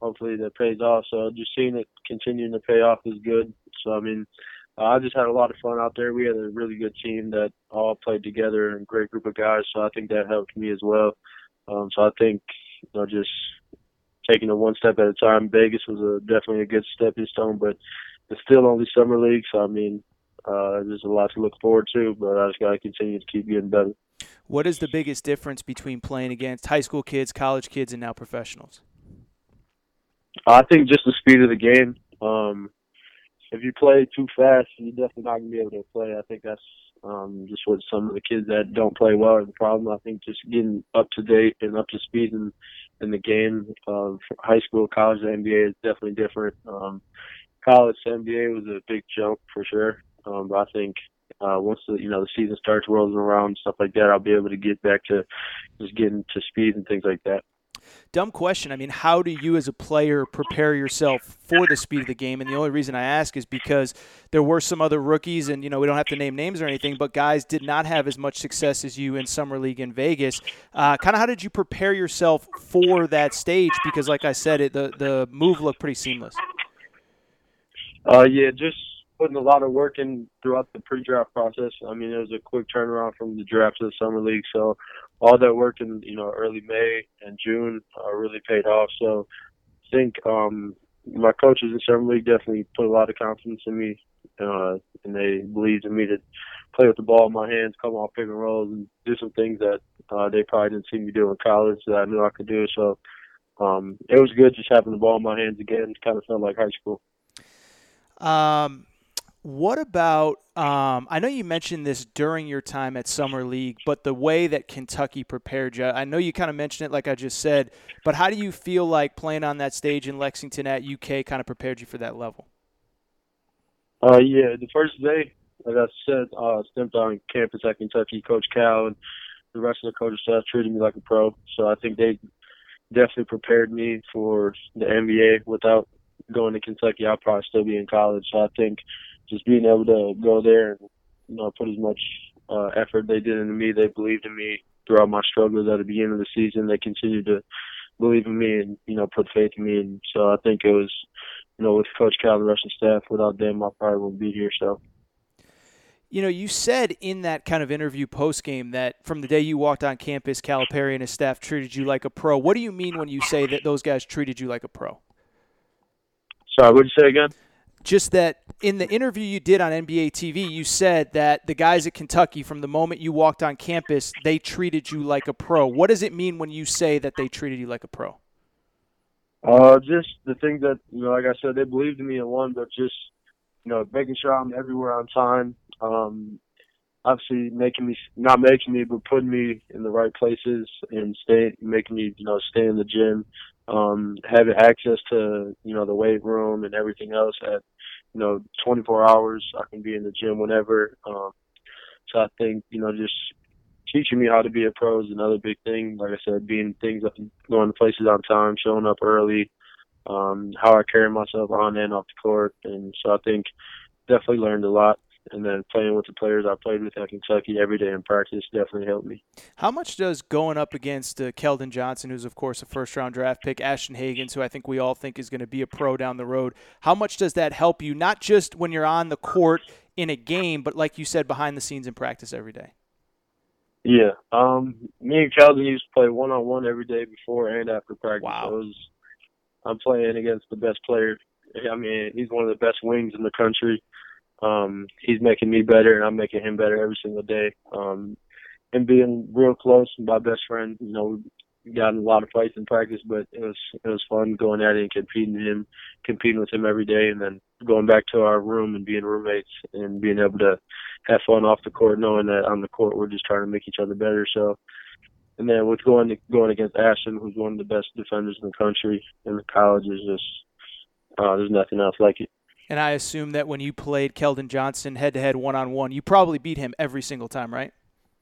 hopefully that pays off. So just seeing it continuing to pay off is good. So I mean, uh, I just had a lot of fun out there. We had a really good team that all played together and great group of guys. So I think that helped me as well. Um, so I think you know just taking it one step at a time. Vegas was a definitely a good stepping stone, but it's still only summer league. So I mean, uh, there's a lot to look forward to, but I just got to continue to keep getting better. What is the biggest difference between playing against high school kids, college kids, and now professionals? I think just the speed of the game. Um, if you play too fast, you're definitely not gonna be able to play. I think that's um, just what some of the kids that don't play well are the problem. I think just getting up to date and up to speed in in the game of high school, college, and NBA is definitely different. Um, college to NBA was a big jump for sure. Um, but I think uh, once the you know the season starts, rolling around, stuff like that, I'll be able to get back to just getting to speed and things like that. Dumb question. I mean, how do you as a player prepare yourself for the speed of the game? And the only reason I ask is because there were some other rookies, and you know we don't have to name names or anything, but guys did not have as much success as you in summer league in Vegas. Uh, kind of how did you prepare yourself for that stage? Because, like I said, it, the the move looked pretty seamless. Uh, yeah, just putting a lot of work in throughout the pre-draft process. I mean, it was a quick turnaround from the draft to the summer league, so all that work in you know early May and June uh, really paid off. So I think um, my coaches in summer league definitely put a lot of confidence in me, uh, and they believed in me to play with the ball in my hands, come off pick and rolls, and do some things that uh, they probably didn't see me do in college that I knew I could do. So um, it was good just having the ball in my hands again. Kind of felt like high school. Um, what about? Um, I know you mentioned this during your time at Summer League, but the way that Kentucky prepared you, I know you kind of mentioned it, like I just said. But how do you feel like playing on that stage in Lexington at UK kind of prepared you for that level? Uh, yeah, the first day, like I said, uh, stepped on campus at Kentucky, Coach Cal, and the rest of the coaching staff treated me like a pro. So I think they definitely prepared me for the NBA. Without going to Kentucky, I'll probably still be in college. So I think just being able to go there and you know put as much uh, effort they did into me, they believed in me throughout my struggles at the beginning of the season. They continued to believe in me and you know put faith in me, and so I think it was you know with Coach Cal and the Russian staff. Without them, I probably wouldn't be here. So. You know, you said in that kind of interview post game that from the day you walked on campus, Calipari and his staff treated you like a pro. What do you mean when you say that those guys treated you like a pro? Sorry, what did you say again? Just that in the interview you did on NBA TV, you said that the guys at Kentucky, from the moment you walked on campus, they treated you like a pro. What does it mean when you say that they treated you like a pro? Uh, just the thing that you know, like I said, they believed in me and one, but just you know, making sure I'm everywhere on time. Um, obviously making me not making me, but putting me in the right places and stay making me you know stay in the gym, um, having access to you know the weight room and everything else at you know 24 hours. I can be in the gym whenever. Um, so I think you know just teaching me how to be a pro is another big thing. Like I said, being things up, going to places on time, showing up early, um, how I carry myself on and off the court, and so I think definitely learned a lot. And then playing with the players I played with at Kentucky every day in practice definitely helped me. How much does going up against uh, Keldon Johnson, who's of course a first-round draft pick, Ashton Hagans, who I think we all think is going to be a pro down the road, how much does that help you? Not just when you're on the court in a game, but like you said, behind the scenes in practice every day. Yeah, um, me and Keldon used to play one-on-one every day before and after practice. Wow. So was, I'm playing against the best player. I mean, he's one of the best wings in the country um, he's making me better and I'm making him better every single day. Um, and being real close my best friend, you know, we got in a lot of fights in practice, but it was it was fun going at it and competing him, competing with him every day, and then going back to our room and being roommates and being able to have fun off the court, knowing that on the court we're just trying to make each other better. So, and then with going to, going against Ashton, who's one of the best defenders in the country in the college, is just uh, there's nothing else like it. And I assume that when you played Keldon Johnson head to head, one on one, you probably beat him every single time, right?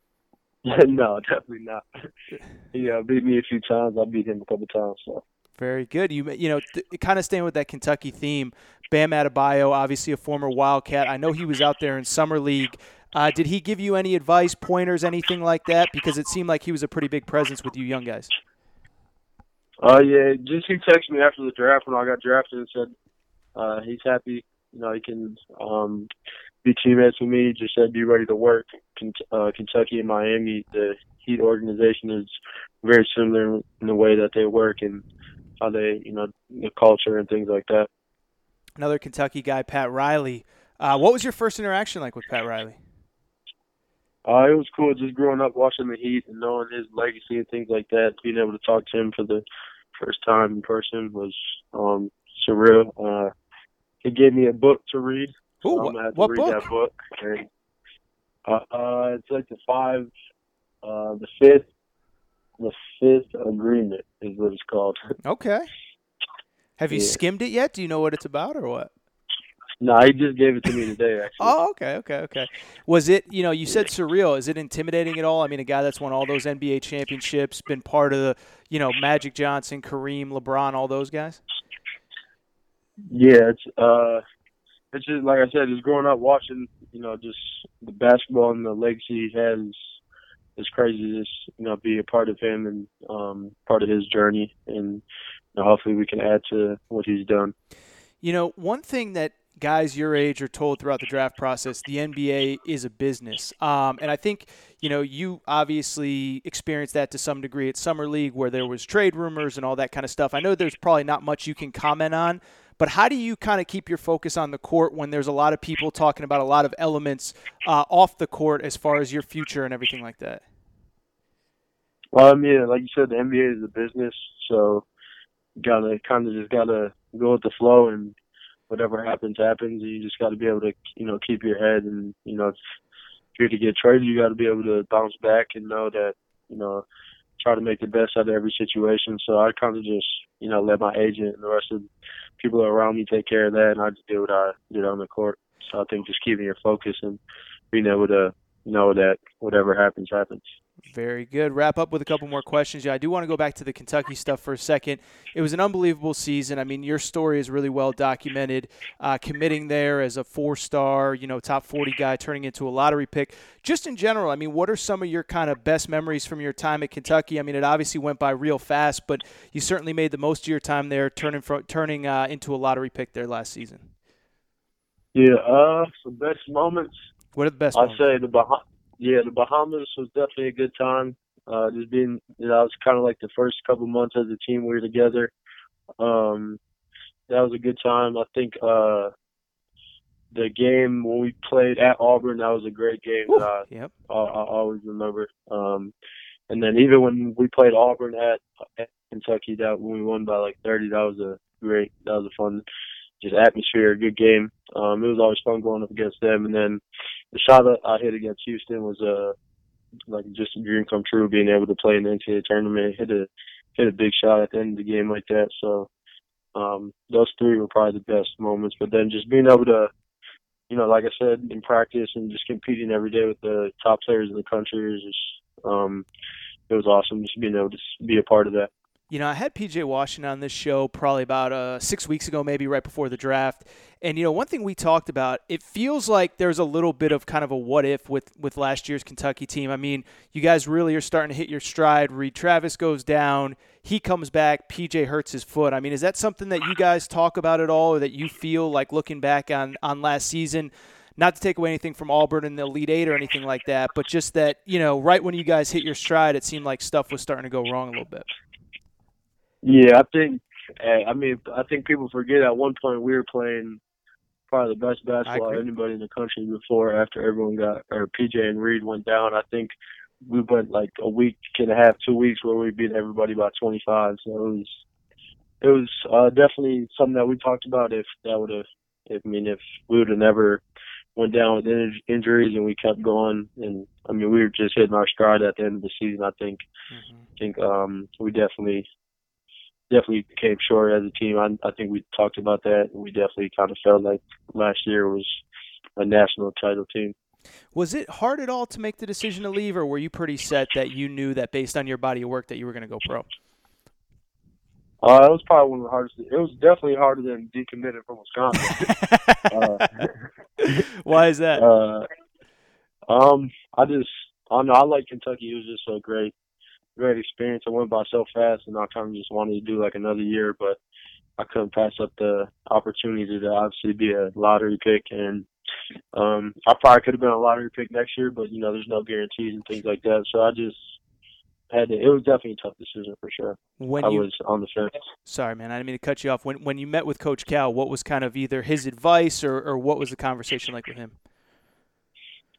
(laughs) no, definitely not. (laughs) he uh, beat me a few times. I beat him a couple times. So. Very good. You you know, th- kind of staying with that Kentucky theme. Bam Adebayo, obviously a former Wildcat. I know he was out there in summer league. Uh, did he give you any advice, pointers, anything like that? Because it seemed like he was a pretty big presence with you young guys. Uh, yeah, just he texted me after the draft when I got drafted and said uh, he's happy. You know, he can um, be teammates with me. Just said be ready to work. Uh, Kentucky and Miami, the Heat organization is very similar in the way that they work and how they, you know, the culture and things like that. Another Kentucky guy, Pat Riley. Uh, what was your first interaction like with Pat Riley? Uh, it was cool just growing up watching the Heat and knowing his legacy and things like that. Being able to talk to him for the first time in person was um, surreal. Uh, he gave me a book to read. Ooh, so I'm gonna have to what read book? that book. And, uh, uh, it's like the five, uh, the fifth, the fifth agreement is what it's called. (laughs) Okay. Have you Yeah. skimmed it yet? Do you know what it's about or what? no, he just gave it to me today. (laughs) Actually, Oh, okay, okay, okay. Was it, you know, you said surreal. Is it intimidating at all? I mean, a guy that's won all those NBA championships, been part of the, you know, Magic Johnson, Kareem, LeBron, all those guys? Yeah, it's uh, it's just like I said, just growing up watching, you know, just the basketball and the legacy he has. It's crazy to just you know be a part of him and um, part of his journey, and you know, hopefully we can add to what he's done. You know, one thing that guys your age are told throughout the draft process, the NBA is a business. Um, and I think, you know, you obviously experienced that to some degree at Summer League where there was trade rumors and all that kind of stuff. I know there's probably not much you can comment on, but how do you kind of keep your focus on the court when there's a lot of people talking about a lot of elements uh, off the court as far as your future and everything like that? Well, I mean, like you said, the NBA is a business, so gotta kind of just gotta go with the flow, and whatever happens, happens. You just gotta be able to, you know, keep your head, and you know, if you're to get traded, you gotta be able to bounce back and know that, you know, try to make the best out of every situation. So I kind of just, you know, let my agent and the rest of the people around me take care of that, and I just do what I did on the court. So I think just keeping your focus and being able to know that whatever happens, happens. Very good. Wrap up with a couple more questions. Yeah, I do want to go back to the Kentucky stuff for a second. It was an unbelievable season. I mean, your story is really well documented. Uh, committing there as a four-star, you know, top 40 guy, turning into a lottery pick. Just in general, I mean, what are some of your kind of best memories from your time at Kentucky? I mean, it obviously went by real fast, but you certainly made the most of your time there, turning turning uh, into a lottery pick there last season. Yeah, uh, some best moments. What are the best? I'd moments? say the bah- yeah, the Bahamas was definitely a good time. Uh, just being, you know, it was kind of like the first couple months as a team we were together. Um, that was a good time. I think uh, the game when we played at Auburn, that was a great game. I, Yep. I, I always remember. Um, and then even when we played Auburn at, at Kentucky, that when we won by like 30, that was a great, that was a fun, just atmosphere, good game. Um, it was always fun going up against them. And then the shot I hit against Houston was uh, like just a dream come true, being able to play in the NCAA tournament, hit a hit a big shot at the end of the game like that. So um, those three were probably the best moments. But then just being able to you know, like I said, in practice and just competing every day with the top players in the country is just, um, it was awesome just being able to be a part of that. You know, I had PJ Washington on this show probably about uh, six weeks ago, maybe right before the draft. And you know, one thing we talked about, it feels like there's a little bit of kind of a what if with with last year's Kentucky team. I mean, you guys really are starting to hit your stride. Reid Travis goes down, he comes back, PJ hurts his foot. I mean, is that something that you guys talk about at all, or that you feel like looking back on on last season? Not to take away anything from Auburn and the Elite Eight or anything like that, but just that you know, right when you guys hit your stride, it seemed like stuff was starting to go wrong a little bit. Yeah, I think, I mean, I think people forget at one point we were playing probably the best basketball anybody in the country before after everyone got, or PJ and Reid went down. I think we went like a week and a half, two weeks where we beat everybody by 25. So it was, it was uh, definitely something that we talked about if that would have, if, I mean, if we would have never went down with in- injuries and we kept going. And I mean, we were just hitting our stride at the end of the season. I think, I think um, we definitely, definitely came short as a team. I, I think we talked about that. We definitely kind of felt like last year was a national title team. Was it hard at all to make the decision to leave, or were you pretty set that you knew that based on your body of work that you were going to go pro? Uh, it was probably one of the hardest. It was definitely harder than decommitting from Wisconsin. (laughs) uh, Why is that? uh, um, I just, I don't know. I like Kentucky. It was just a great, great experience. It went by so fast, and I kind of just wanted to do like another year, but I couldn't pass up the opportunity to obviously be a lottery pick. And um, I probably could have been a lottery pick next year, but you know, there's no guarantees and things like that. So I just had to. It was definitely a tough decision for sure. when I you was on the fence. sorry, man, I didn't mean to cut you off. When when you met with Coach Cal, what was kind of either his advice or, or what was the conversation like with him?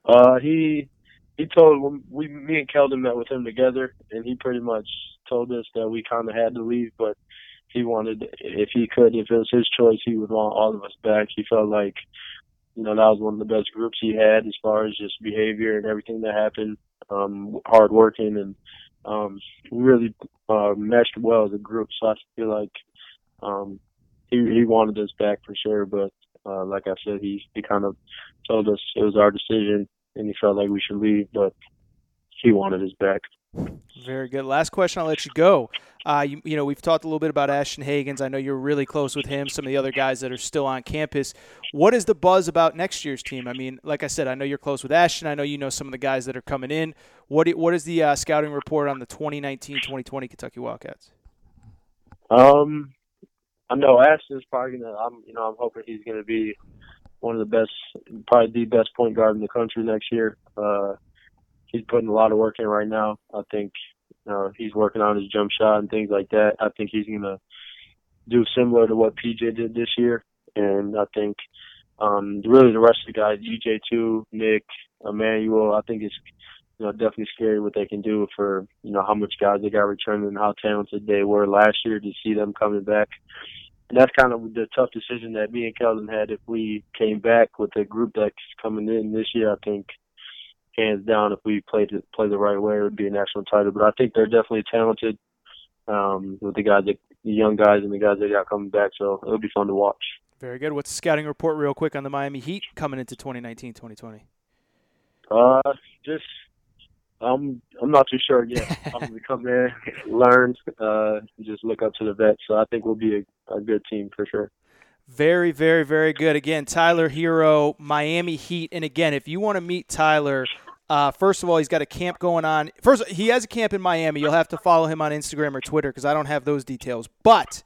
Uh, he he told we me and Keldon met with him together, and he pretty much told us that we kind of had to leave, but he wanted if he could, if it was his choice, he would want all of us back. He felt like you know that was one of the best groups he had as far as just behavior and everything that happened, um, hard working and um, really uh, meshed well as a group. So I feel like um, he he wanted us back for sure, but uh, like I said, he he kind of told us it was our decision and he felt like we should leave, but he wanted us back. Very good. Last question, I'll let you go. Uh, you, you know, we've talked a little bit about Ashton Hagans. I know you're really close with him. Some of the other guys that are still on campus. What is the buzz about next year's team? I mean, like I said, I know you're close with Ashton. I know you know some of the guys that are coming in. What what is the uh, scouting report on the 2019-2020 Kentucky Wildcats? Um, I know Ashton's probably gonna. I'm you know I'm hoping he's gonna be one of the best, probably the best point guard in the country next year. Uh, he's putting a lot of work in right now. I think uh, he's working on his jump shot and things like that. I think he's gonna do similar to what PJ did this year, and I think um, really the rest of the guys, EJ two, Nick, Immanuel. I think it's you know definitely scary what they can do for you know how much guys they got returning and how talented they were last year to see them coming back. That's kind of the tough decision that me and Keldon had. If we came back with a group that's coming in this year, I think hands down, if we played it, play the right way, it would be a national title. But I think they're definitely talented um, with the guys, that, the young guys, and the guys they got coming back. So it'll be fun to watch. Very good. What's the scouting report, real quick, on the Miami Heat coming into 2019-2020? Uh, just I'm I'm not too sure yet. (laughs) I'm gonna come in, learn, uh, just look up to the vets. So I think we'll be a, a good team for sure. Very, very, very good. Again, Tyler Herro, Miami Heat. And again, if you want to meet Tyler, uh, first of all, he's got a camp going on. First, he has a camp in Miami. You'll have to follow him on Instagram or Twitter because I don't have those details. But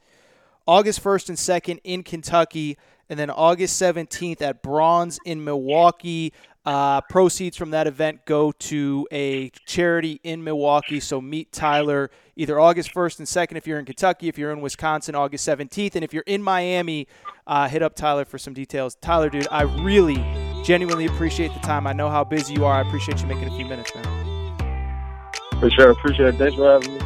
August 1st and 2nd in Kentucky, and then August 17th at Bronze in Milwaukee. Uh, proceeds from that event go to a charity in Milwaukee. So meet Tyler either August 1st and 2nd if you're in Kentucky. If you're in Wisconsin, August 17th. And if you're in Miami, uh, hit up Tyler for some details. Tyler, dude, I really genuinely appreciate the time. I know how busy you are. I appreciate you making a few minutes, man. For sure. Appreciate it. Thanks for having me.